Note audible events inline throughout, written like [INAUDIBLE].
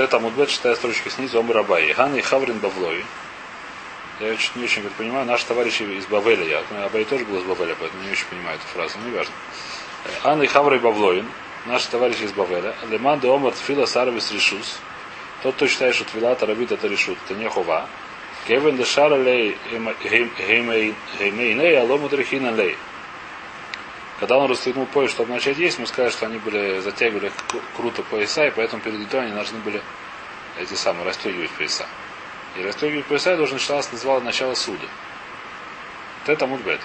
ט עמוד ב, шестая строчка снизу, אמר אביי. הני חברין בבלאי. Я чуть не очень понимаю, наши товарищи из Бавеля, я Абай тоже был из Бавеля, поэтому не очень понимаю эту фразу, но не важно. И חברין בבלאי, наши товарищи из Бавеля. למאן דאמר תפילת ערבית רשות. Тот, кто считает, что תפילת ערבית это רשות, это не חובה. כיון דשרא ליה המייניה, לא מטרחינן ליה. Когда он расстегнул пояс, чтобы начать есть, мы сказали, что они были затягивали круто пояса, и поэтому перед едой они должны были эти самые расстегивать пояса. И расстегивать пояса должен считалось, называл начало суда. Вот это мудбет.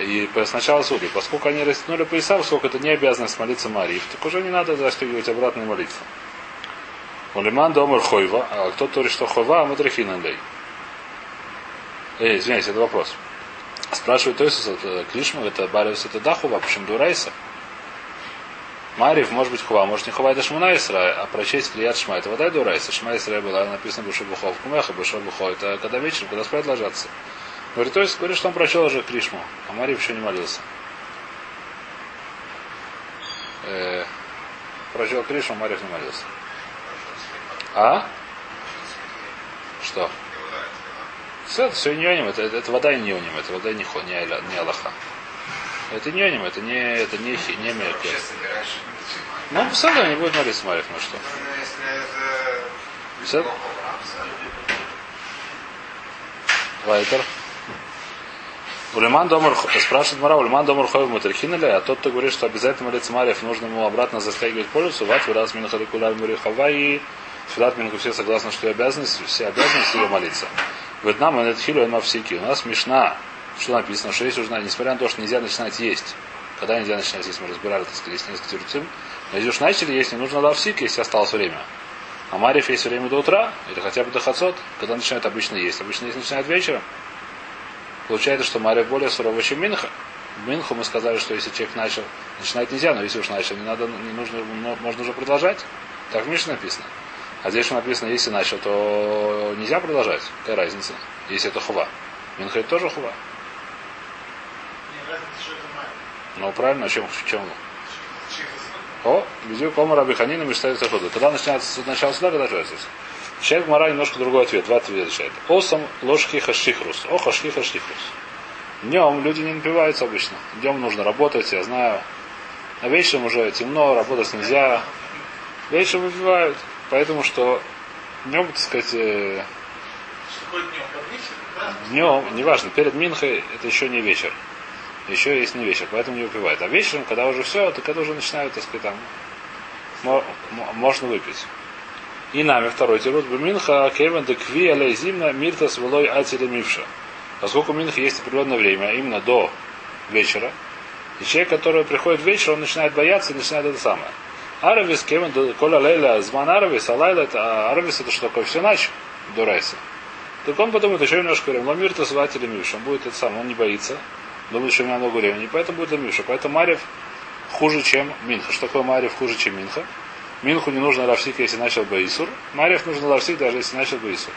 И сначала суда. Поскольку они растянули пояса, поскольку это не обязанность молиться Марии, так уже не надо застегивать обратную молитву. Улиман домар хойва, а кто то что хойва, а мадрахин лей. Эй, извиняюсь, это вопрос. Спрашивает Тойсус, это Клишма, это Бариус, это Дахува, почему Дурайса? Марив, может быть, Хува, может не Хува, это Шмунайсра, а прочесть Клият Шма, это вода Дурайса. Шмайсра была написано Бушабухов, Кумеха, Бушабухов, это когда вечером, когда спать ложатся. Говорит, то есть говорит, что он прочел уже Кришму, а Марив еще не молился. Э, прочел Кришму, Марив не молился. А? Что? Все, это все ньоним, это, это, это вода и ньоним, это вода не, хо, не, не Аллаха. Это ньоним, это не, это не, не мерки. Ну, все равно не будет молиться Марив, ну что. Все? Вайтер. Улиман Домар спрашивает Мара, Улиман Домар Хойв Матерхинали, а тот, кто говорит, что обязательно молиться Марьев, нужно ему обратно застегивать полюсу, ват выраз Минахаликуляр Мурихава и Филат Минху все согласны, что обязанность, все обязанности ее молиться. Вьетнам это хилю мавсики. У нас смешна, что написано, что есть уже, несмотря на то, что нельзя начинать есть. Когда нельзя начинать есть, мы разбирали, так сказать, несколько тюрцим. Но если уж начали есть, не нужно лавсик, если осталось время. А Марьев есть время до утра, или хотя бы до хацот, когда начинают обычно есть. Обычно есть начинают вечером. Получается, что Мария более суровая, чем Минха. В Минху мы сказали, что если человек начал, начинать нельзя, но если уж начал, не надо, не нужно, можно уже продолжать. Так в Мише написано. А здесь написано, если начал, то нельзя продолжать. Какая разница? Если это хува. Минха это тоже хува. Ну правильно, а чем, в чем? О, видео кома Рабиханина мечтает захода. Когда начинается начало суда, когда начинается. Человек Мара немножко другой ответ. Два ответа отвечает. Осам ложки хашихрус. О, хашки хашихрус. Днем люди не напиваются обычно. Днем нужно работать, я знаю. А вечером уже темно, работать нельзя. Вечером выпивают. Поэтому что днем, так сказать, э... днем, неважно, перед Минхой это еще не вечер. Еще есть не вечер, поэтому не выпивают. А вечером, когда уже все, то когда уже начинают, так сказать, там, можно выпить. И нами второй тирут Минха Кевен де Кви Зимна Миртас Велой Ацили Мивша. Поскольку Минха есть определенное время, именно до вечера, и человек, который приходит вечером, он начинает бояться и начинает это самое. Аравис, Кевин, Коля Лейля, Зман Аравис, а Лайла, это Аравис это что такое? Все ночь до. Так он подумает, еще немножко времени. Но мир-то зватель Миша. Он будет это сам, он не боится. Думает, что у меня много времени. Поэтому будет Миша. Поэтому Марев хуже, чем Минха. Что такое Марев хуже, чем Минха? Минху не нужно лавсик, если начал Баисур. Марьев нужно лавсик, даже если начал Баисур.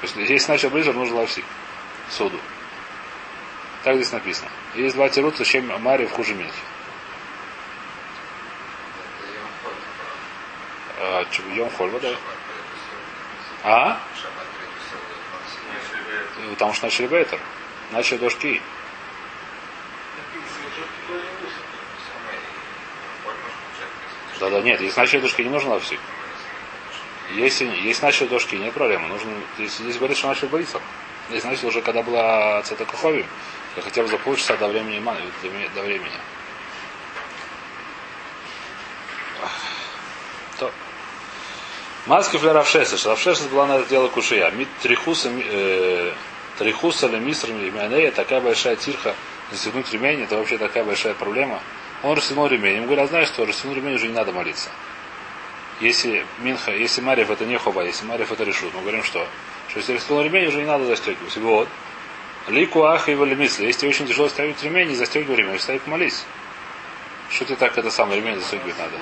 То есть, если начал Баисур, нужно лавсик. Суду. Так здесь написано. Есть два тирута, чем Марьев хуже Минхи. А, Йом Хольва, да? А? Потому что начали Бейтер. Начали дождь Да, да, нет, если начали дошки, не нужно лавсик. Если, если начали дошки, нет проблемы. Нужно, если здесь говорит, что начали боиться. Если начали уже, когда была цета Кахови, хотя бы за полчаса до времени, до времени. То. Маски для Равшеса. Равшеса была на это дело кушия. Мит трихуса, э, трихуса или мисрами такая большая тирха. Застегнуть ремень, это вообще такая большая проблема. Он расстегнул ремень. Ему говорят, знаешь что, расстегнул ремень, уже не надо молиться. Если Минха, если Марьев это не хова, если Марьев это решут, мы говорим что? Что если расстегнул ремень, уже не надо застегивать. Вот. Лику ах и мысли. Если очень тяжело ставить ремень, не застегивай ремень, ставь молись. Что ты так это самое ремень застегивать надо?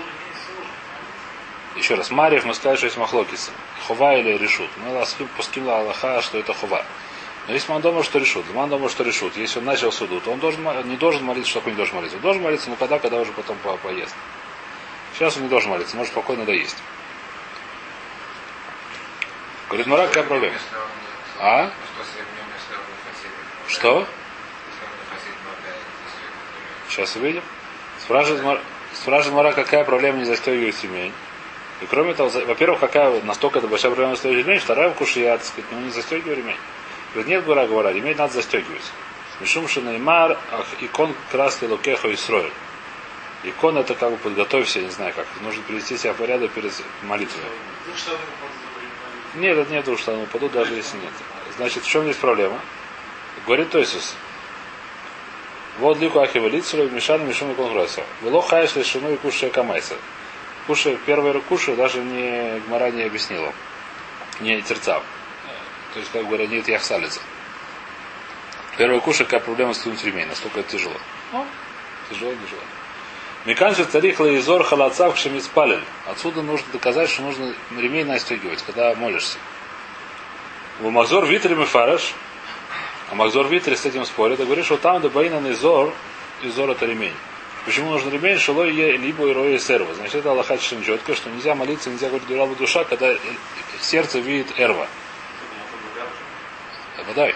Еще раз, Марьев мы сказали, что есть махлокиса. Хова или решут. Мы ласким пуским Аллаха, что это хова. Но если он думал, что решут, он думал, что решут, если он начал суду, то он должен, не должен молиться, что такое не должен молиться. Он должен молиться, но когда, когда уже потом по поест. Сейчас он не должен молиться, может спокойно доесть. Говорит, Мара, какая проблема? А? Что? Сейчас увидим. Спрашивает, спрашивает Мара, какая проблема не застегивать ремень. И кроме того, во-первых, какая настолько это большая проблема застегивать ремень, вторая кушия, так сказать, ну не застегивай ремень. Говорит, нет, Гора говоря, ремень надо застегивать. Мишум Неймар, икон красли лукехо и. Икон это как бы подготовься, я не знаю как. Нужно привести себя в порядок перед молитвой. Нет, это нет что оно упадут, даже если нет. Значит, в чем здесь проблема? Говорит Тойсус. Вот лику ахива лицелю, мешан мишум и конгресса. Вело хаеш лишину и кушая камайса. Кушая, первый кушая даже не Гмара не объяснила. Не терцав. То есть, как говорят, нет яхсалица. Первый кушай, какая проблема с скинуть ремень. Настолько это тяжело. Ну, тяжело, тяжело. Миканши царих лаизор халацав кшемицпален. Отсюда нужно доказать, что нужно ремень настегивать, когда молишься. У Махзор Витри Мефараш, а Махзор Витри с этим спорит, и говорит, что там добаина изор, изор это ремень. Почему нужен ремень? Шелой е либо и роя серва. Значит, это Аллахат четко, что нельзя молиться, нельзя говорить дуралу душа, когда сердце видит эрва. Водай.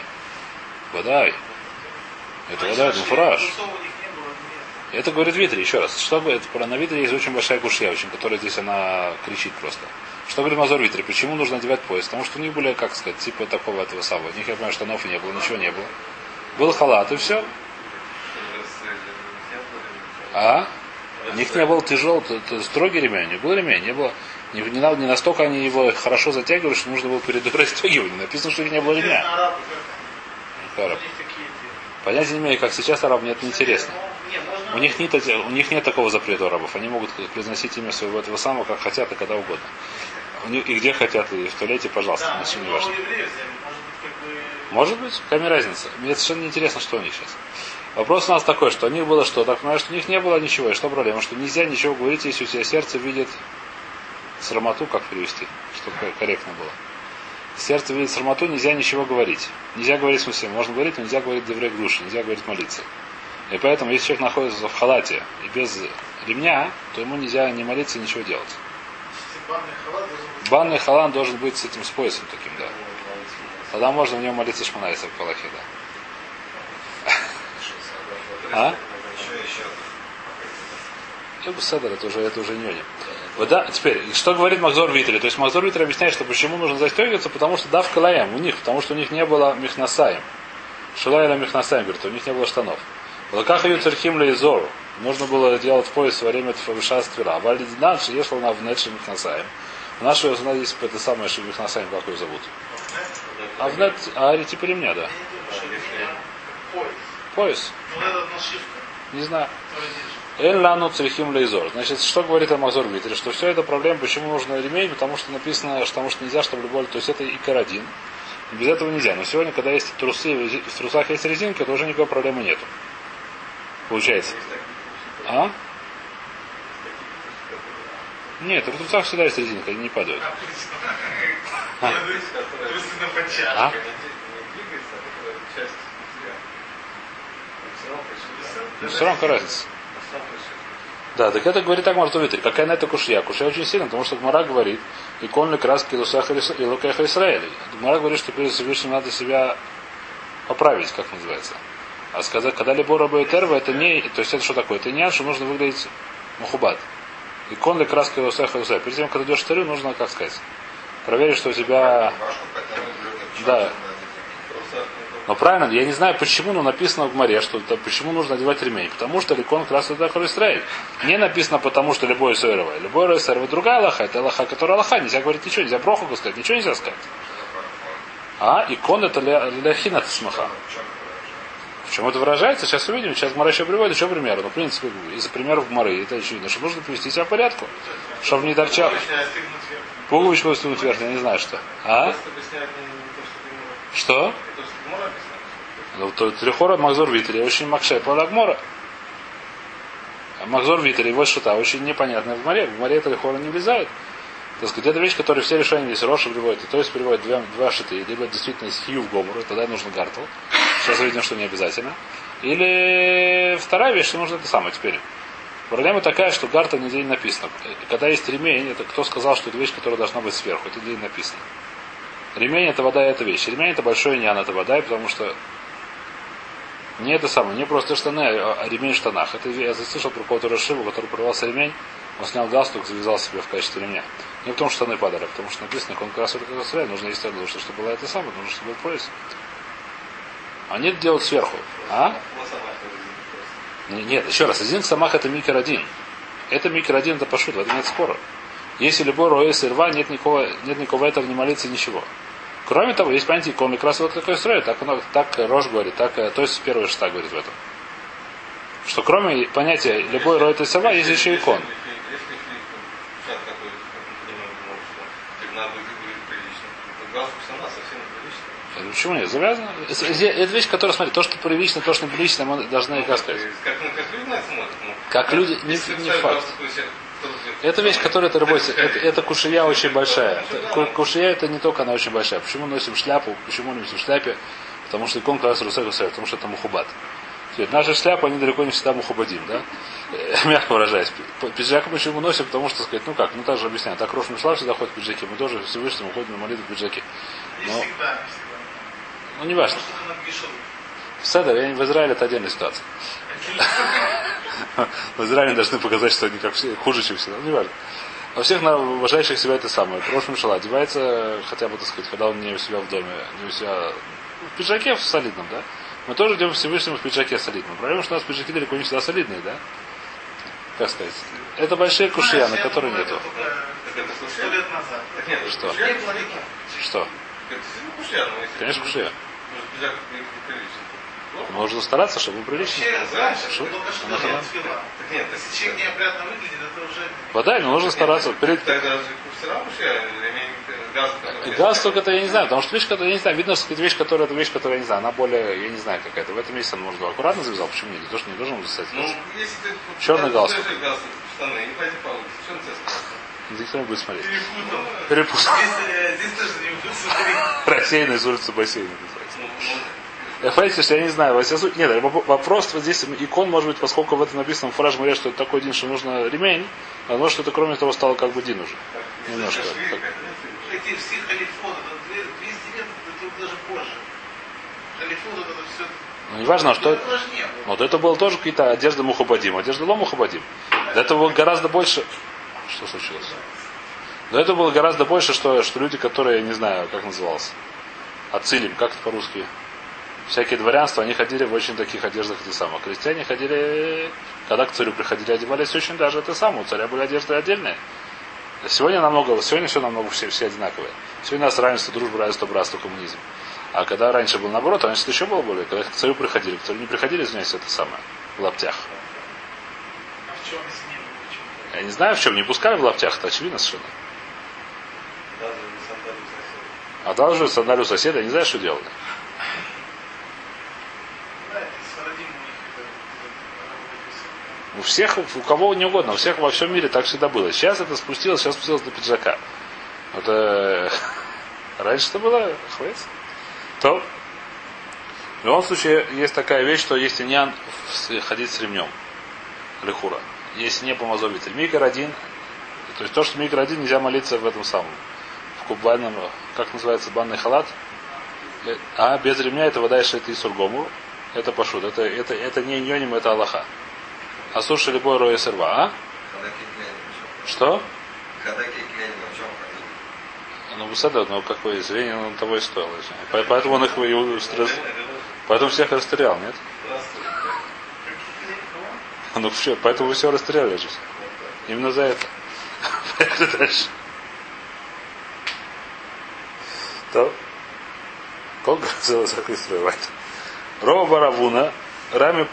Водай. Это вода, это фураж. Это говорит Витри, еще раз. Что говорит, про на Витре есть очень большая кушья, очень, которая здесь она кричит просто. Что говорит Мазор Витри? Почему нужно одевать пояс? Потому что у них были, как сказать, типа такого этого самого. У них, я понимаю, штанов не было, ничего не было. Был халат и все. А? У них не был тяжелый, строгий ремень, у них был ремень, не было. Не, не, не настолько они его хорошо затягивали, что нужно было перед расстегивать. [LAUGHS] Написано, что их не было ремня. Араб. Понятия не имею, как сейчас араб, мне это неинтересно. У них, нет, у них нет такого запрета у арабов. Они могут произносить имя своего этого самого, как хотят и когда угодно. У них, и где хотят, и в туалете, пожалуйста, да, ничего не важно. Может быть, какая разница? Мне совершенно не интересно, что у них сейчас. Вопрос у нас такой, что у них было что? Так понимаешь, что у них не было ничего. И что проблема? Что нельзя ничего говорить, если у тебя сердце видит срамоту, как перевести, чтобы корректно было. Сердце видит срамоту, нельзя ничего говорить. Нельзя говорить в смысле, можно говорить, но нельзя говорить деврек души, нельзя говорить молиться. И поэтому, если человек находится в халате и без ремня, то ему нельзя не молиться, ничего делать. Банный халат должен быть с этим с поясом таким, да. Тогда можно в нем молиться шманайса в Палахе, да. А? Седер, это уже, это уже не вот да, теперь, что говорит Махзор Витри? То есть Махзор Витри объясняет, что почему нужно застегиваться, потому что дав калаем у них, потому что у них не было мехнасаем. Шилайла мехнасаем, говорит, у них не было штанов. Лаках ее церхим лейзор. Нужно было делать пояс во время фавиша ствира. А валидинадж ешла на внетши мехнасаем. У нашего жена есть это самое мехнасаем, как ее зовут. А в нет, а типа ремня, да. Пояс. Не знаю. Эн лану црихим лейзор. Значит, что говорит Амазор Витри? Что все это проблема, почему нужно ремень, потому что написано, потому что нельзя, чтобы любой, то есть это и карадин. Без этого нельзя. Но сегодня, когда есть трусы, в трусах есть резинка, то уже никакой проблемы нету. Получается. А? Нет, в трусах всегда есть резинка, они не падают. А? а? Все равно какая разница. Да, так это говорит так может увидеть. Какая на это кушья? Кушья очень сильно, потому что Гмара говорит, и конный краски лусах и лукеха Израиля. Гмара говорит, что перед Всевышним надо себя поправить, как называется. А сказать, когда либо раба терва, это не, то есть это что такое? Это не что нужно выглядеть мухубат. И конный краски лусах и Перед тем, когда идешь в нужно, как сказать, проверить, что у тебя... Да, но правильно, я не знаю почему, но написано в море, что это, почему нужно одевать ремень. Потому что ликон красный дахар Израиль. Не написано потому, что любой сойровое. Любой сойровое другая лоха. Это лоха, которая лоха. Нельзя говорить ничего, нельзя броху сказать, ничего нельзя сказать. А икон это ляхина смаха. В чем это выражается? Сейчас увидим. Сейчас Мара еще приводит еще примеры. Но, в принципе, из примеров Мары это очевидно, что нужно привести себя в порядку. Чтобы не торчал. Пуговичку стянуть вверх, я не знаю что. А? Что? Ну, то Трихора Махзор Витри очень макше Палагмора. А Махзор Витри, его шута, очень непонятная в море. В море Трихора не влезает. Так сказать, это вещь, которая все решения здесь Роша приводит. И то есть приводит два, два шиты. Либо действительно есть хью в гомору, тогда нужно гартл. Сейчас видим, что не обязательно. Или вторая вещь, что нужно это самое теперь. Проблема такая, что гарта нигде не написано. Когда есть ремень, это кто сказал, что это вещь, которая должна быть сверху. Это нигде не написано. Ремень это вода, это вещь. Ремень это большой нян, это вода, потому что не это самое, не просто штаны, а ремень в штанах. Это я слышал про кого-то Рашиву, который порвался ремень, он снял галстук, завязал себе в качестве ремня. Не потому что штаны падали, а потому что написано, он как раз нужно есть нужно, чтобы было это самое, нужно, чтобы был пояс. Они это делают сверху. А? Нет, еще раз, один самах это микер один. Это микер один, это пошут, в этом нет спора. Если любой роес и рва, нет никакого, нет никакого этого не молиться ничего. Кроме того, есть понятие икон, как раз вот какой строит, так, оно, так Рож говорит, так, то есть первый шта говорит в этом. Что кроме понятия любой роет и сова, есть еще икон. Почему нет? Завязано. Это вещь, которая, смотри, то, что прилично, то, что неприлично, мы должны как сказать. Как люди, не, не факт. Это вещь, которая это работает. Это, это кушия очень большая. Кушия это не только она очень большая. Почему носим шляпу? Почему носим шляпе? Потому что икон как раз Русеку потому что это мухубат. Наши шляпы, они далеко не всегда мухубадим, да? [LAUGHS] Мягко выражаясь. Пиджак мы почему носим? Потому что, сказать, ну как, ну так же объясняю. Так Рош Мишла всегда ходит в пиджаке. Мы тоже Всевышнему ходим на молитву в пиджаке. Но, ну, не важно. Седер, в Израиле это отдельная ситуация. В Израиле должны показать, что они как все, хуже, чем все. Ну, не важно. Во всех уважающих себя это самое. Прошлый Мишала одевается, хотя бы, так сказать, когда он не у себя в доме, не у себя в пиджаке в солидном, да? Мы тоже идем Всевышнему в пиджаке солидном. Проблема, что у нас пиджаки далеко не всегда солидные, да? Как сказать? Это большие кушья, на которые нету. Что? Что? Конечно, кушья. Можно стараться, чтобы прилично. Что? Нет, если человек неопрятно выглядит, это уже... Вода, но нужно стараться. Перед... Газ только это я не знаю, потому что вещь, которая, я не знаю, видно, что это вещь, которая, это вещь, которая, я не знаю, она более, я не знаю, какая-то. В этом месте он может аккуратно завязал, почему нет? То, что не должен засать. Ну, если ты Черный галстук. Пойди по улице, что он тебя Здесь будет смотреть. Перепутал. Здесь тоже не будет смотреть. [LAUGHS] Рассеянный с улицы бассейна называется. Понимаете, что я не знаю, нет, вопрос вот здесь, икон, может быть, поскольку в этом написано фраж говорят, что это такой день, что нужно ремень, а может, что это кроме того стало как бы дин уже. Немножко. Эти все халифоны, 200 лет, это даже позже. Халифоны, это все ну, неважно, что... Вот это было тоже какие-то одежды Мухабадим. Одежда Ло Мухабадим. До этого было гораздо больше... Что случилось? До этого было гораздо больше, что, что люди, которые, я не знаю, как назывался. Ацилим, как это по-русски? Всякие дворянства, они ходили в очень таких одеждах эти самые. Крестьяне ходили, когда к царю приходили, одевались очень даже это самое. У царя были одежды отдельные. Сегодня намного, сегодня все намного все, все одинаковые. Сегодня у нас равенство, дружба, равенство, братство, коммунизм. А когда раньше был наоборот, раньше это еще было более. Когда к царю приходили, к царю не приходили, извиняюсь, это самое, в лаптях. А Я не знаю в чем, не пускали в лаптях, это очевидно совершенно. А даже сандалию соседа, я не знаю, что делали. У всех, у кого не угодно, у всех во всем мире так всегда было. Сейчас это спустилось, сейчас спустилось до пиджака. Это [LAUGHS] раньше это было хватит. То в любом случае есть такая вещь, что есть иньян ходить с ремнем. Лихура. Если не помазовитель. Микр один. То есть то, что микр один, нельзя молиться в этом самом. В кубальном, как называется, банный халат. А без ремня это вода и шети сургому. Это пошут. Это, это, это не ньоним, это Аллаха. А слушай любой роя сырва, а? Что? Ну, Бусада, ну какое извинение, он того и стоил. Поэтому он их Поэтому всех расстрелял, нет? Ну, все, поэтому вы все расстреляли же. Именно за это. Поехали дальше. То. Колко [LAUGHS] взяла за строевать. Рова Баравуна, Рами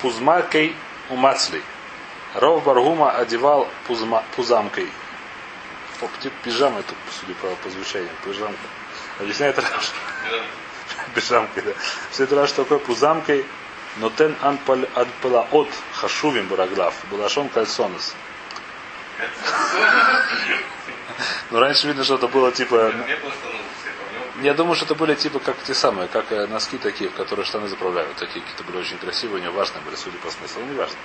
Пузмакей умацли. Ров Баргума одевал пузма, пузамкой. О, типа пижама это, судя по, по звучанию, пижамка. Объясняет Раш. Пижамкой, да. Все это Раш такой пузамкой, но тен от хашувим бараглав. Балашон кальсонес. Но раньше видно, что это было типа... Я думаю, что это были типа как те самые, как э, носки такие, в которые штаны заправляют. Такие какие-то были очень красивые, у него важные были, судя по смыслу, не важно.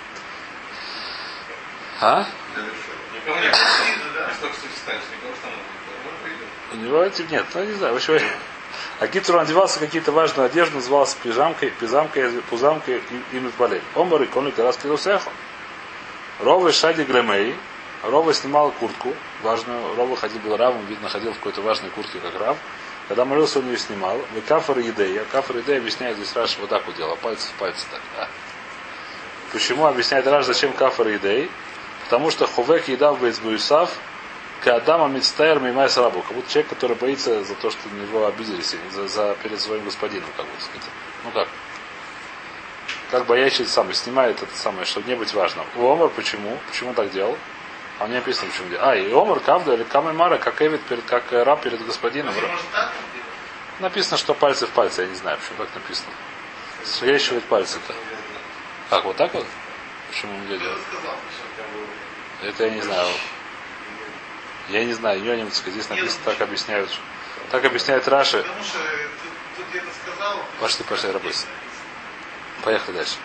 А? Не никого что У него эти нет, ну не знаю, в общем, а Китер одевался какие-то важную одежду, назывался пижамкой, пизамкой, пузамкой и, и митбалель. Омар и конник раз кидусехо. Рова Шади Глемей. Рова снимал куртку важную. Рова ходил был равом, видно, ходил в какой-то важной куртке, как рав. Когда молился, он ее снимал. Вы кафар идея. Кафар идея объясняет здесь Раш вот так вот делал. Пальцы в пальцы так. Да. Почему объясняет Раш, зачем кафар идея? Потому что Хувек едав Бейцбуисав, Кадама Мицтайр Мимай Сарабу. Как будто человек, который боится за то, что на него обиделись, за, за перед своим господином, как бы сказать. Ну как? Как боящийся самый снимает это самое, чтобы не быть важным. У Омар почему? Почему так делал? А не написано, почему делал. А, и Омар, Кавда или Камаймара, как Эвид, перед, как раб перед господином. Написано, что пальцы в пальцы, я не знаю, почему так написано. Скрещивать пальцы-то. Как, вот так вот? Почему он делал? Это я не знаю. Я не знаю, Йонимцка, здесь написано, так объясняют. Так объясняет Раши. Сказал. Пошли, пошли, работать. Поехали дальше.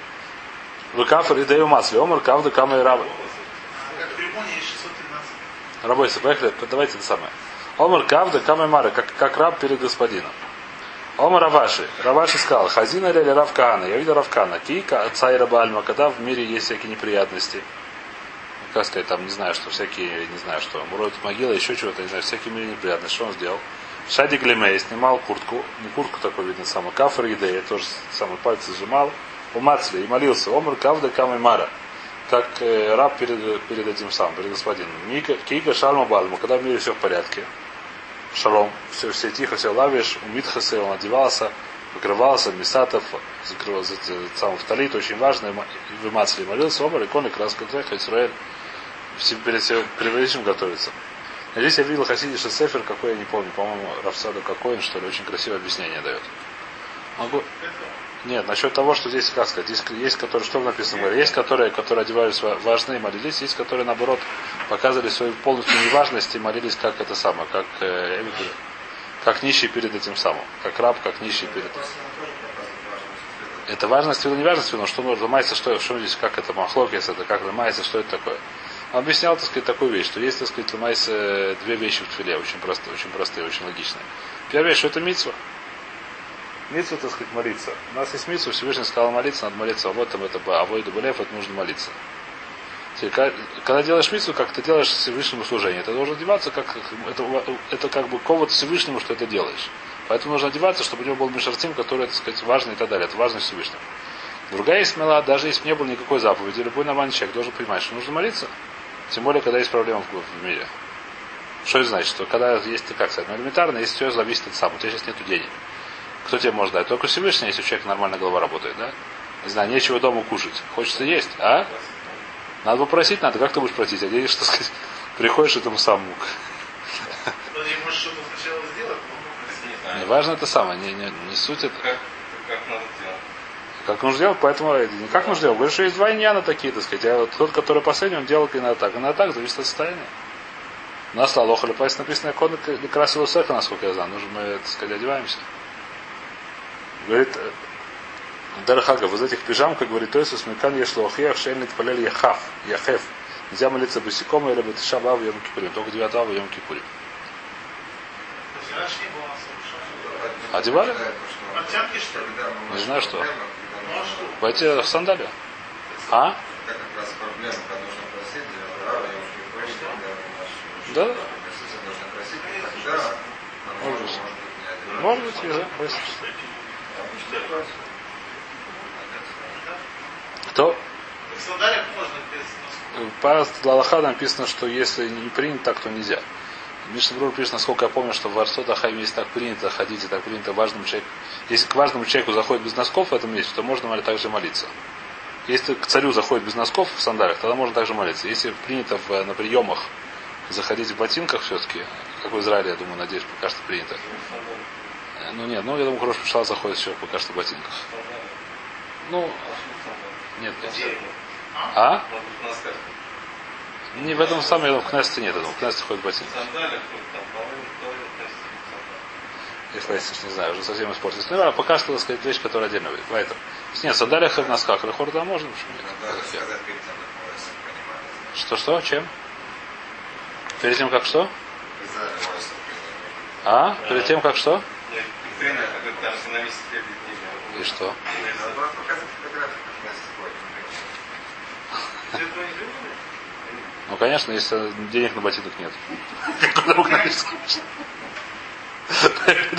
Вы кафр и даю масли. Омар кавда кама и раба. Как в Римоне есть 613. Работайте, поехали. Давайте это самое. Омар кавда кама и мара, как, как раб перед господином. Омар Раваши. Раваши сказал, Хазина или Равкана. Я видел Равкана. Кика отца и раба когда в мире есть всякие неприятности как сказать, там, не знаю, что всякие, не знаю, что, муроют могила, еще чего-то, не знаю, всякие мили неприятности. Что он сделал? Шади Глемей снимал куртку, не куртку такой видно самую, кафр идея, тоже самый пальцы сжимал, у и молился, Омр Кавда Камай Мара, как э, раб перед, перед этим самым, перед господином. Ника, Кига Шалма Бальма, когда в мире все в порядке, шалом, все, все тихо, все лавишь, у Митхаса он одевался, покрывался, Мисатов, закрывался сам в талит, очень важно, в Мацли молился, Омр, иконы, краска Треха, Израиль, перед, перед этим готовится. Здесь я видел Хасидиша Сефер, какой я не помню, по-моему, Рафсаду какой он, что ли, очень красивое объяснение дает. Могу... Нет, насчет того, что здесь, как сказать, есть, есть которые, что написано, есть которые, которые одевались важные и молились, есть которые, наоборот, показывали свою полностью неважность и молились как это самое, как, э, как нищий перед этим самым, как раб, как нищий перед этим. Это важность или неважность, но что нужно ломается, что, что здесь, как это махлокис, это как ломается, что это такое. Он объяснял, так сказать, такую вещь, что есть, так сказать, ломается две вещи в тфиле, очень простые, очень простые, очень логичные. Первая вещь, что это митсва. Митсва, так сказать, молиться. У нас есть митсва, Всевышний сказал молиться, надо молиться, а вот там это а войду болев, это нужно молиться. Когда делаешь митсву, как ты делаешь Всевышнему служение, ты должен одеваться, как это, это как бы ковод Всевышнему, что это делаешь. Поэтому нужно одеваться, чтобы у него был мишартим, который, так сказать, важный и так далее. Это важно Всевышнему. Другая есть смела, даже если не было никакой заповеди, любой нормальный человек должен понимать, что нужно молиться. Тем более, когда есть проблемы в, мире. Что это значит? Что когда есть, как сказать, ну, элементарно, если все зависит от сам, у тебя сейчас нет денег. Кто тебе может дать? Только Всевышний, если у человека нормально голова работает, да? Не знаю, нечего дома кушать. Хочется есть, а? Надо попросить, надо. Как ты будешь просить? А денег, что сказать, [LAUGHS] приходишь этому самому. Не важно это самое, не, не, не суть это. Как, как надо делать? Как нужно делать, поэтому не как нужно делать. Говоришь, что есть два иньяна такие, так сказать. А вот тот, который последний, он делал и на так. И на так зависит от состояния. У нас Алоха Лепайс написано Кон красил Сеха, насколько я знаю. Нужно мы, так сказать, одеваемся. Говорит, Дархага, в этих пижам, как говорит Тойсус, Микан Ешлохиях, Шельнит Палель Яхав, Яхев. Нельзя молиться босиком или Бетшаба в Йом Кипурим, только 9 в Йом Кипурим. Одевали? Не знаю что. Пойти в сандалию. А? Да? Может быть. Может быть, я да, Кто? По Лалаха написано, что если не принято так, то нельзя. Мишна Брур пишет, насколько я помню, что в Арсот Ахайм есть так принято ходить и так принято важному человеку. Если к важному человеку заходит без носков в этом месте, то можно также молиться. Если к царю заходит без носков в сандалях, тогда можно также молиться. Если принято в, на приемах заходить в ботинках все-таки, как в Израиле, я думаю, надеюсь, пока что принято. Ну нет, ну я думаю, хороший Пшал заходит еще пока что в ботинках. Ну, нет, нет. А? Не в этом самом, я думаю, в Кнесте нет, я думаю, в Кнесте ходит ботинки. Если я не знаю, уже совсем испортились. Ну, а пока что, так сказать, вещь, которая отдельно будет. Поэтому. Нет, сандалиях и в носках. Рахор, да, можно, почему нет? Что-что? Чем? Перед тем, как что? А? Перед тем, как что? И что? Ну, конечно, если денег на ботинок нет. Куда мог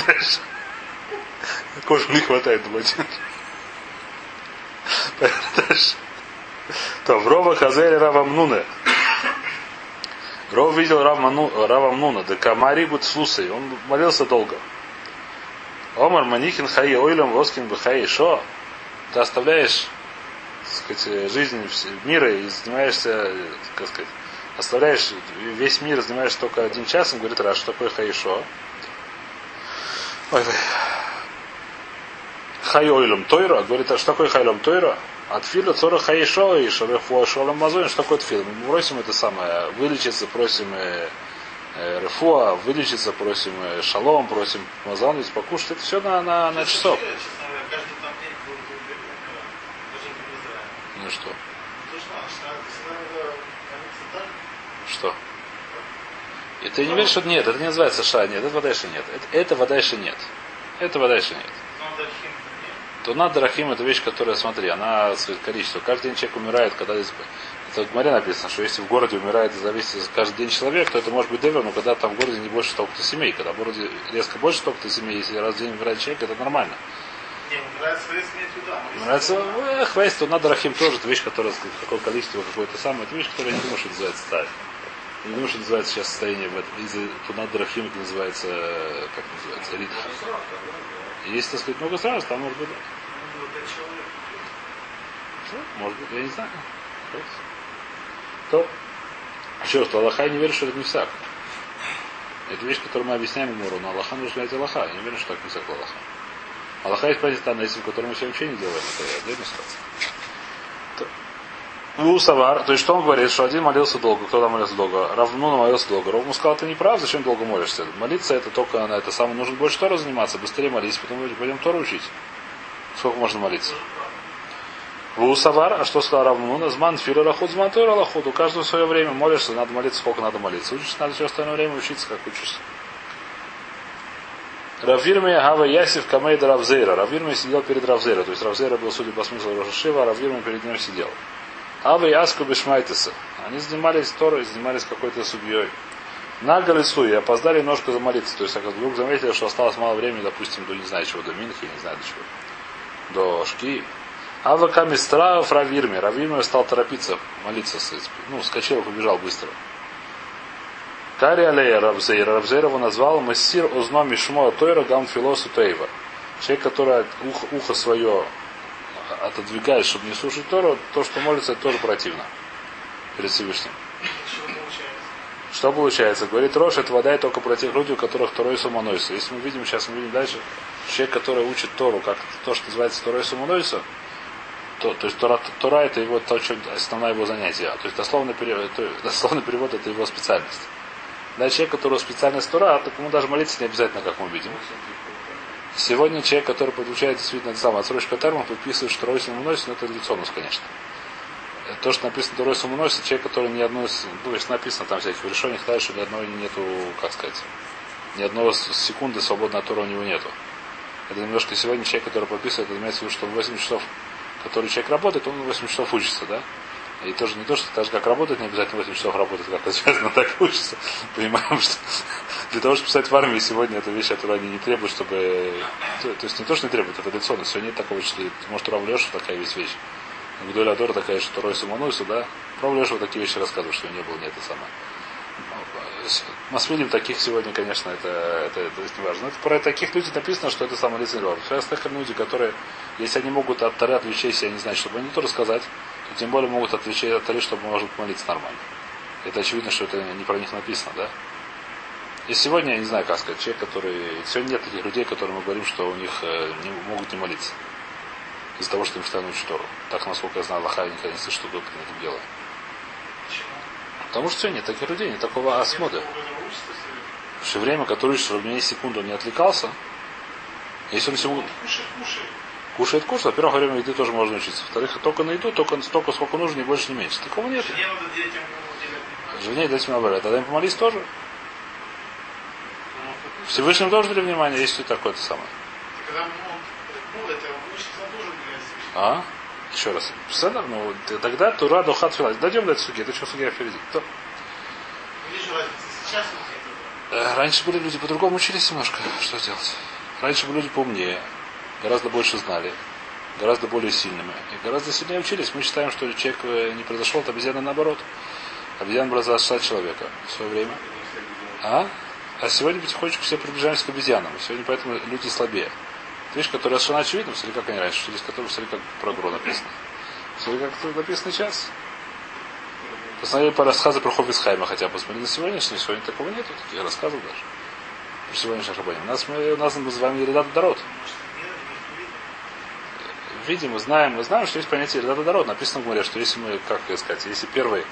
Дальше. Кожи не хватает на ботинок. Дальше. То, в Рова Хазель Равамнуне. Ров видел Равамнуна, да Камари будет слусай. Он молился долго. Омар Манихин Хаи Ойлем Воскин Бахаи Шо. Ты оставляешь так сказать, жизнь мира и занимаешься, как сказать, оставляешь весь мир, занимаешься только один час, он говорит, раз, что такое Хаишо? Ой, Хайойлем Тойра, говорит, а что такое Хайлем Тойра? От филя цора хаишо и шарефуа шолом мазон. Что такое фил? Мы просим это самое, вылечиться, просим э, рефуа, вылечиться, просим э, шалом, просим ведь покушать. Это все на, на, на часов. Ну что? Что? И ты не веришь, что нет, это не называется ша, нет, это вода еще нет. Это, это вода еще нет. Это вода еще нет. То надо Рахим это вещь, которая, смотри, она количество. Каждый день человек умирает, когда здесь. Это в море написано, что если в городе умирает зависит каждый день человек, то это может быть девер, но когда там в городе не больше столько-то семей. Когда в городе резко больше столько-то семей, если раз в день умирает человек, это нормально. Не, умирает свои туда. Нравится, э, хвест, то надо Рахим тоже, это вещь, которая какое количество, какое-то самое, это вещь, которая не думаю, что называется ставить. Я не думаю, что называется сейчас состояние в этом. Из-за Тунат Драхим это называется, как называется, ритм. Есть, так сказать, много сразу, там может быть. Что? Может быть, я не знаю. То. Еще раз, Аллаха я не верю, что это не всяк. Это вещь, которую мы объясняем Муру, но Аллаха нужно знать Аллаха. Я не верю, что так не всяк Аллаха. Аллаха есть праздник там, в котором мы все вообще не делаем. Это отдельная ситуация. Усавар, то есть что он говорит, что один молился долго, кто там молился долго? Равнуна молился долго. Равну сказал, ты не прав, зачем долго молишься? Молиться это только на это самое, нужно больше Тора заниматься, быстрее молись, потом пойдем Тору учить. Сколько можно молиться? Усавар, а что сказал Равнуна? Зман фира лахуд, зман тора лахуд. У каждого свое время молишься, надо молиться, сколько надо молиться. Учишься, надо все остальное время учиться, как учишься. רבי ירמיה הוה יתיב קמיה דרבי זירא. Рав Ирмия сидел перед Рав Зейра. То есть Рав Зейра был, судя по смыслу, ראש ישיבה, а Рав Ирмия перед ним сидел. הוו עסקי בשמעתא. Они занимались Торой, занимались какой-то сугьей. נגה לצלויי и опоздали немножко за молиться. То есть, как вдруг заметили, что осталось мало времени, допустим, до не знаю чего, до Минхи, не знаю до чего. До שקיעה. הוה קמסרהב רבי ירמיה. Рав Ирмия стал торопиться, молиться. Ну, вскочил побежал быстро. Кари Алея Равзейра. Равзейра его назвал Массир Узно Мишмо Тойра Гам Филосу Тейва. Человек, который ухо, ухо свое отодвигает, чтобы не слушать Тору, то, что молится, это тоже противно перед Всевышним. Что получается? Говорит Рош, это вода и только про тех людей, у которых Торой Суманойса. Если мы видим, сейчас мы видим дальше, человек, который учит Тору, как то, что называется Торой Суманойса, то, то есть Тора, Тора это его то, что основное его занятие. То есть дословный перевод, то, дословный перевод это его специальность. Да, человек, у которого специальность Тора, так ему даже молиться не обязательно, как мы видим. Сегодня человек, который получает действительно самое отсрочка терма, подписывает, что Ройсом уносит, но это лицонус, конечно. То, что написано что Ройсом уносит, человек, который ни одной, ну, есть написано там всяких решений, что ни одной нету, как сказать, ни одного секунды свободной от Тора у него нету. Это немножко сегодня человек, который подписывает, это имеется в виду, что 8 часов, который человек работает, он 8 часов учится, да? И тоже не то, что так же как работает, не обязательно 8 часов работать, как-то связано, так учится. [LAUGHS] Понимаем, что для того, чтобы писать в армии сегодня, это вещь, которую они не требуют, чтобы... То, то есть не то, что не требуют, это традиционно. Сегодня нет такого, что может Рав Леша такая вещь вещь. Гдоль Адор такая, что Рой Самонуйсу, да? Рав Леша вот такие вещи рассказывает, что не было не это самое. Масвилим таких сегодня, конечно, это, это, это не важно. Это про таких людей написано, что это самое лицензировано. Сейчас люди, которые, если они могут от Тары отвлечь, если они знают, чтобы они то рассказать, то тем более могут отвечать от Тары, чтобы может молиться нормально. Это очевидно, что это не про них написано, да? И сегодня, я не знаю, как сказать, человек, который... Сегодня нет таких людей, которые мы говорим, что у них э, не, могут не молиться. Из-за того, что им постоянно учат Тору. Так, насколько я знаю, Аллаха никогда не слышит, что на этом делает. Потому что сегодня нет таких людей, нет такого осмотра. Все время, которое учится, чтобы секунду не отвлекался, если он секунду... Кушает, кушает. Во-первых, во время еды тоже можно учиться. Во-вторых, только на еду, только столько, сколько нужно, не больше, не меньше. Такого нет. Жене дать наоборот. Тогда им помолись тоже. Всевышним тоже дали внимание, есть такое-то самое. А? Еще раз. Седер, ну, тогда Тура до хат Дойдем до этой суги. Это еще суги впереди. То. Раньше были люди по-другому учились немножко. Что делать? Раньше были люди поумнее, гораздо больше знали, гораздо более сильными. И гораздо сильнее учились. Мы считаем, что человек э, не произошел от обезьяны наоборот. Обезьяна произошла от человека в свое время. А? А сегодня потихонечку все приближаемся к обезьянам. Сегодня поэтому люди слабее. Это вещь, которая совершенно очевидна, смотри, как они раньше учились, которые смотри, как про Гро написано. Смотри, как тут написано сейчас. Посмотрели по рассказу про Хофисхайма хотя бы. Посмотри на сегодняшний. Сегодня такого нету, таких рассказов даже. Про сегодняшних рабаним. Нас мы, нас мы называем Ередат Дород. Видим, мы знаем, мы знаем, что есть понятие Ередат Дород. Написано в море, что если мы, как сказать, если первый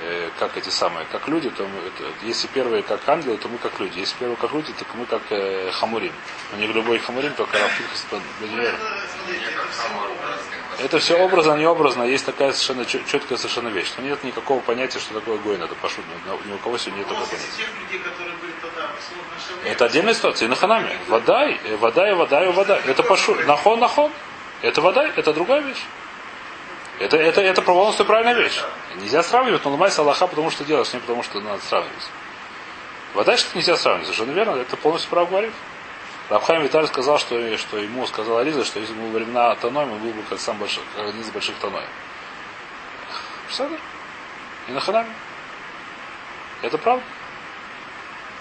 э, как эти самые, как люди, то мы, это, если первые как ангелы, то мы как люди. Если первые как люди, то мы как э, хамурим. Но не любой хамурим, только Рафикас Беньер. Это, все образно. Не образно, есть такая совершенно чет- четкая совершенно вещь. Но нет никакого понятия, что такое гойн, это пошут. Ни у кого сегодня нет такого понятия. Это отдельная ситуация. И на ханаме. Вода, и вода, и вода, и вода. Это пошу. Нахон, нахон. Это вода, это другая вещь. Это, это, это полностью правильная вещь. Нельзя сравнивать, но ломайся Аллаха, потому что делаешь, не потому что надо сравнивать. Вода что нельзя сравнивать, совершенно верно, это полностью прав говорит. Рабхайм Виталь сказал, что, что ему сказала Лиза, что если бы был времена Таноем, он был бы как сам большой, как один из больших Таноем. Представляешь? И на ханаме. Это правда.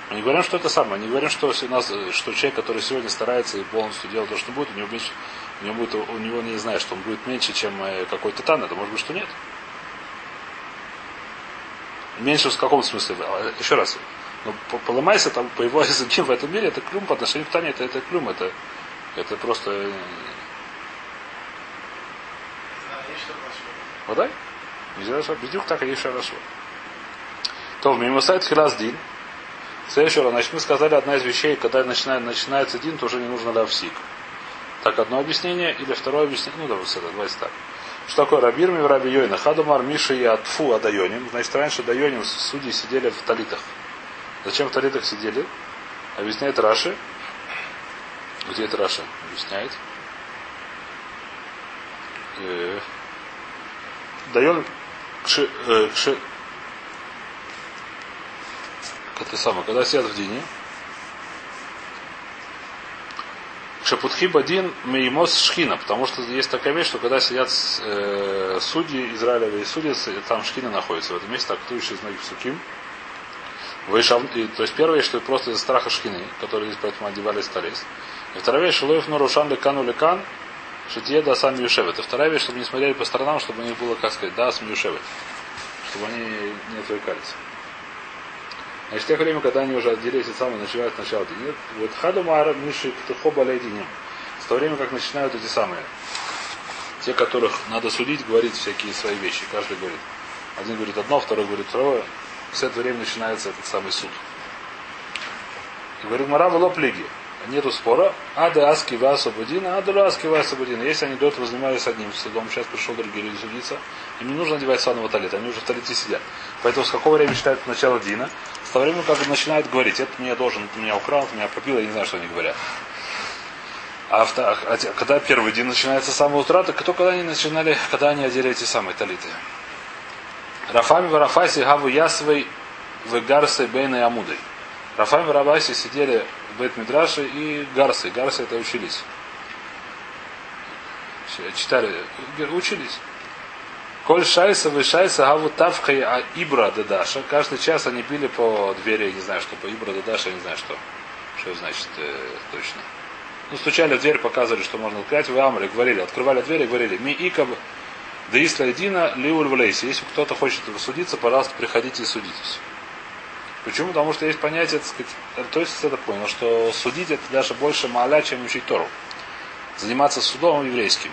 Мы не говорим, что это самое. Не говорим, что, у нас, э, что человек, который сегодня старается и полностью делает то, что будет, у него меньше, у него, будет, у него не знаю, что он будет меньше, чем э, какой-то тан. Это может быть, что нет. Меньше в каком смысле? А, Еще раз. Ну, по- поломайся там по его [LAUGHS] языке в этом мире, это клюм по отношению к Тане, это, это клюм, это, это просто вода. Нельзя даже бедюк так и есть хорошо. То в мимусайт хилас дин. Следующий раз, значит, мы сказали, одна из вещей, когда начинает, начинается дин, то уже не нужно лавсик. Так, одно объяснение, или второе объяснение, ну, давайте, давайте так. Что такое Рабирми в Раби Йойна? Хадумар Миша и Атфу Адайоним. Значит, раньше Дайоним судьи сидели в талитах. Зачем в талитах сидели? Объясняет Раши. Где это Раши? Объясняет. Э, Дайон кши, э, кши- это самое, когда сидят в дине, Шапутхи Бадин Меймос Шхина, потому что есть такая вещь, что когда сидят э, судьи Израилевые судьи, с- там Шхина находится в этом месте, так из многих суким. Вышав, и, то есть первое, что просто из-за страха шхины, которые здесь поэтому одевали столес. И вторая вещь, Шилоев Нурушан Лекану Лекан, Шитье да сам Юшевет. И вторая вещь, чтобы не смотрели по сторонам, чтобы у них было, как сказать, да сам Юшевет. Чтобы они не отвлекались. Значит, в тех время, когда они уже отделились от самого начинают сначала день. Вот Хадумара Миши Ктухоба Лейдиним. В то время, как начинают эти самые, те, которых надо судить, говорить всякие свои вещи. Каждый говорит. Один говорит одно, второй говорит второе. С этого времени начинается этот самый суд. И говорит, Мара лоб лиги. Нету спора. Ада аски вас обудина, ада аски вас обудина. Если они до этого занимались одним судом, сейчас пришел другие люди судиться, им не нужно одевать санного талита, они уже в талите сидят. Поэтому с какого времени считают начало Дина? С того времени, как начинают говорить, это мне должен, это меня украл, это меня пропил, я не знаю, что они говорят. А, а когда первый день начинается с самого утра, так кто когда они начинали, когда они одели эти самые талиты? Рафами Варафаси Гаву Ясвей Вегарсы Бейна и Амудой. Рафами Варафаси сидели Бет Мидраше и Гарсы. Гарсы это учились. Читали, учились. Коль шайса вы шайса гаву тавхай а ибра дедаша. Каждый час они били по двери, я не знаю, что по ибра дедаша, я не знаю, что. Что значит э, точно. Ну, стучали в дверь, показывали, что можно открыть. В Амре говорили, открывали дверь и говорили, ми икаб да Исла Лиуль Влейси. Если кто-то хочет судиться, пожалуйста, приходите и судитесь. Почему? Потому что есть понятие, так сказать, то есть это понял, что судить это даже больше маля, чем учить Тору. Заниматься судом еврейским.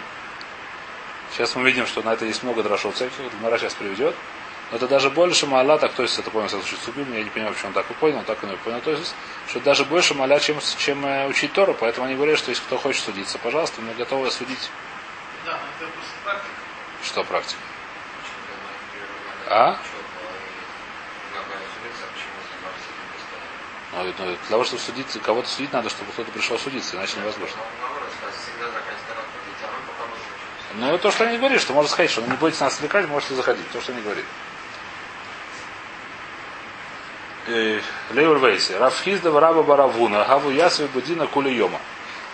Сейчас мы видим, что на это есть много дрошов всяких, Мара сейчас приведет. Но это даже больше маля, так то есть это понял, что Субим, я не понимаю, почему он так и понял, он так и не понял. То есть, что это даже больше маля, чем, чем э, учить Тору, поэтому они говорят, что если кто хочет судиться, пожалуйста, мы готовы судить. Да, это просто практика. Что практика? А? Ну, ну, для того, чтобы судить, кого-то судить надо, чтобы кто-то пришел судиться, иначе невозможно. Ну, то, что они говорят, что можно сказать, что не будете нас отвлекать, можете заходить. То, что они говорят. Леур Вейси. Рафхизда Раба Баравуна. Гаву Ясви Будина Кулиома.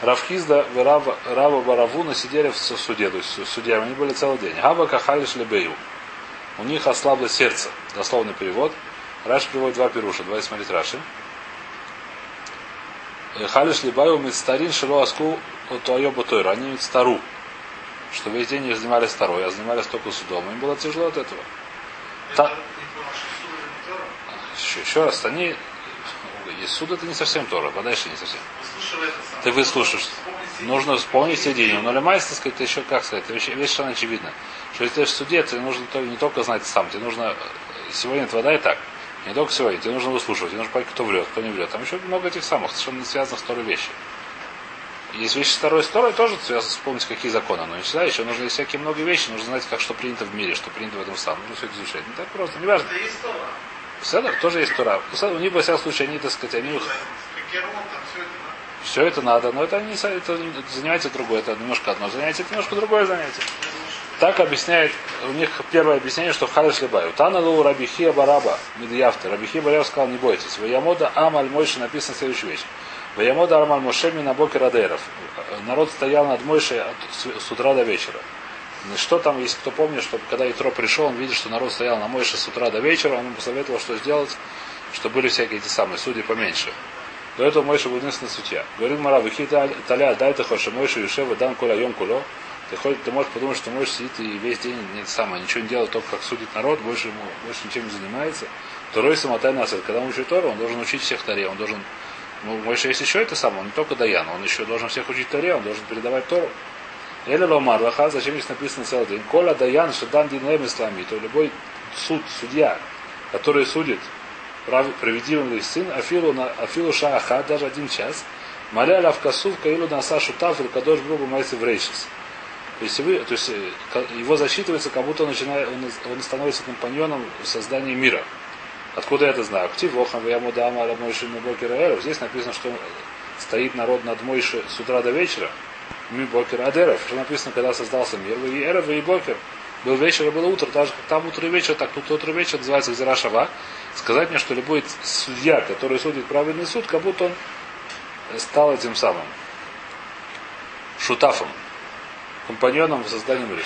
Рафхизда Раба Баравуна сидели в суде, то есть судьями. Они были целый день. Гава Кахалиш Лебею. У них ослабло сердце. Дословный перевод. Раш приводит два пируша. Давайте смотреть Раши. Халиш Либаю Мицтарин Шило Аску Туайо Бутойра. Они стару что весь день не занимались второй, а занимались только судом. Им было тяжело от этого. Та... Еще, еще раз, они... Суд это не совсем Тора, подальше не совсем. Ты выслушаешь. Нужно вспомнить все деньги. Но лемайс, так сказать, еще как сказать, это вещь, вещь совершенно очевидна. Что если ты в суде, тебе нужно не только знать сам, тебе нужно сегодня это вода и так. Не только сегодня, тебе нужно выслушивать, тебе нужно понять, кто врет, кто не врет. Там еще много этих самых, совершенно не связанных с Торой вещей. Есть вещи второй стороны тоже связано вспомнить, какие законы. Но не всегда еще нужно всякие много вещей, нужно знать, как что принято в мире, что принято в этом самом. Нужно все это изучать. Не так просто, не важно. Есть Тора. Седер тоже есть Тора. У них, во всяком случае, они, так сказать, они... Все это надо, но это, они, это занятие другое, это немножко одно занятие, это немножко другое занятие. Так объясняет, у них первое объяснение, что Халиш Лебаю. Таналу Рабихия Бараба, Медьяфты. Рабихия Бараба сказал, не бойтесь. Ваямода Амаль Мойши написано следующая вещь. Ваямода Армаль Мошеми на Бокер Адеров. Народ стоял над Мойшей с утра до вечера. Что там, если кто помнит, что когда Итро пришел, он видит, что народ стоял на Мойше с утра до вечера, он ему посоветовал, что сделать, что были всякие эти самые судьи поменьше. До этого Мойша был единственный судья. Говорит Мара, выхи таля, дай ты хочешь, Мойша Юшева, дан коля йом куло. Ты, хоть, ты можешь подумать, что Мойша сидит и весь день не самое, ничего не делает, только как судит народ, больше ему больше ничем не занимается. Второй самотай насад. Когда он учит Тору, он должен учить всех таре, он должен ну, Мойша есть еще это самое, он не только Даян, он еще должен всех учить Торе, он должен передавать Тору. Или Ломар Лаха, зачем здесь написано целый день? Коля Даян Шадан Динем Ислами, то любой суд, судья, который судит, проведимый сын, Афилу, на, Афилу Шааха, даже один час, Маля Лавкасув Каилу Наса Шутав Кадош Брубу Майси Врейшис. Есть, вы, то есть его засчитывается, как будто он, начинает, он, он становится компаньоном в создании мира. Откуда я это знаю? Ктив лохам ямудама мойши бокера. Здесь написано, что стоит народ над Мойши с утра до вечера. Ми бокер адеров. Что написано, когда создался мир. И эров, и бокер. Был вечер, и было утро. Так же, как там утро и вечер, так тут утро и вечер называется Гзира Шава. Сказать мне, что любой судья, который судит правильный суд, как будто он стал этим самым шутафом, компаньоном в создании мира.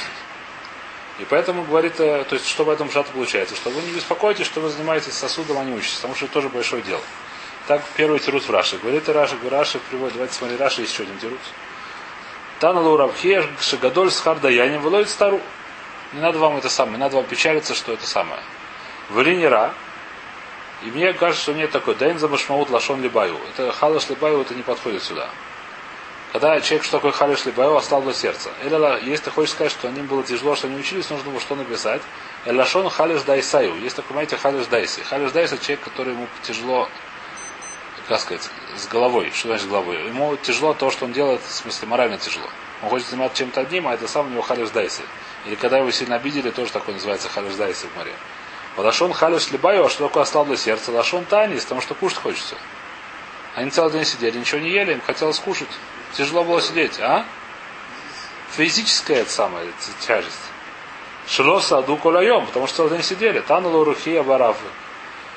И поэтому говорит, э, то есть что в этом шату получается, что вы не беспокойтесь, что вы занимаетесь сосудом, а не учитесь, потому что это тоже большое дело. Так первый тирус в Раши. Говорит Раши, Раши приводит, давайте смотреть, Раши есть еще один тирус. Таналу Равхеш, Шагадоль с Хардаянем, выловит стару. Не надо вам это самое, не надо вам печалиться, что это самое. В Ра, и мне кажется, что нет такой. Дайн за Машмаут Лашон Либаю. Это Халаш Либаю, это не подходит сюда. Когда человек, что такое халиш либаева, ослабло сердце. Или, если ты хочешь сказать, что им было тяжело, что они учились, нужно было что написать. Элашон халиш дайсаю. Есть такой, понимаете, халиш дайси. Халиш дайси человек, который ему тяжело, как сказать, с головой. Что значит с головой? Ему тяжело то, что он делает, в смысле, морально тяжело. Он хочет заниматься чем-то одним, а это сам у него халиш дайси. Или когда его сильно обидели, тоже такой называется халиш дайси в море. Лашон халиш либаева, что такое ослабло сердце? Лашон танис, потому что кушать хочется. Они целый день сидели, ничего не ели, им хотелось кушать. Тяжело было сидеть, а? Физическая это самая тяжесть. Шилоса аду колаем, потому что день сидели. Танулу рухия баравы.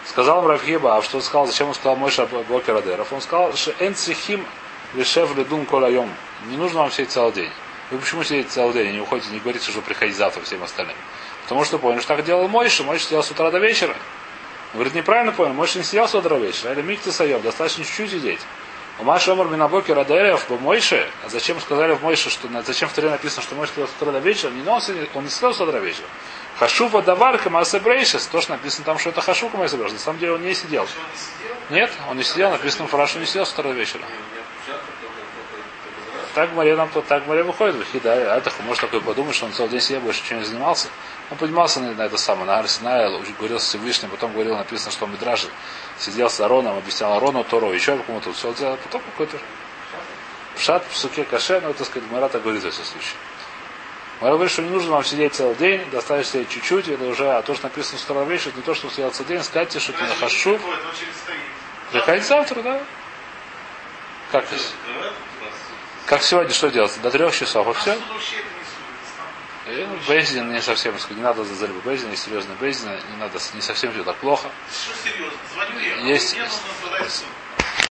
Сказал им Равхиба, а что сказал, зачем он сказал Мойша Бокер Адеров? Он сказал, что энцихим лишев ледун колаем. Не нужно вам сидеть целый день. Вы почему сидите целый день, не уходите, не говорите, что приходите завтра всем остальным? Потому что понял, что так делал Мойша. Мойша сидел с утра до вечера. Он говорит, неправильно понял, Мойша не сидел с утра до вечера. Или миг ты достаточно чуть-чуть сидеть. У Маши Омар Минабоки Радаэрев в Мойше, а зачем сказали в Мойше, что зачем в Таре написано, что Мойше сидел с утра до вечера, не он, он не сидел с утра вечера. Хашува даварка Масебрейшес, тоже написано там, что это Хашука Масебрейшес. На самом деле он не сидел. Нет, он не сидел, написано что не сидел с утра до вечера. Так Мария нам так Мария выходит, да, это может такой подумать, что он целый день себе больше чем не занимался. Он поднимался на, на это самое, на Арсенае, говорил с Всевышним, потом говорил, написано, что Мидраж сидел с Ароном, объяснял Арону Торо, еще кому-то все делал, потом какой-то шат в суке каше, но, так сказать, Марата говорит в этом случае. Мара говорит, что не нужно вам сидеть целый день, достаточно сидеть чуть-чуть, это уже, а то, что написано в сторону вещи, это не то, что сидел целый день, скажите, что ты нахожу. Приходить завтра, да? Как это? Как сегодня что делать? До трех часов, а все? Э, Бейзин не совсем, не надо за зальбу Бейзин, есть серьезный Бейзин, не надо, не совсем все так плохо. Что серьезно? Звоню я. Есть-